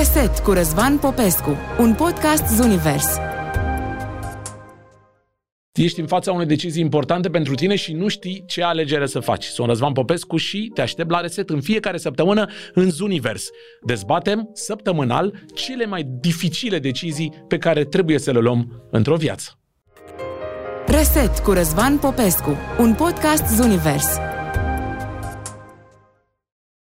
Reset cu Răzvan Popescu, un podcast Zunivers. Ești în fața unei decizii importante pentru tine și nu știi ce alegere să faci. Sunt Răzvan Popescu și te aștept la Reset în fiecare săptămână în Zunivers. Dezbatem săptămânal cele mai dificile decizii pe care trebuie să le luăm într-o viață. Reset cu Răzvan Popescu, un podcast Zunivers.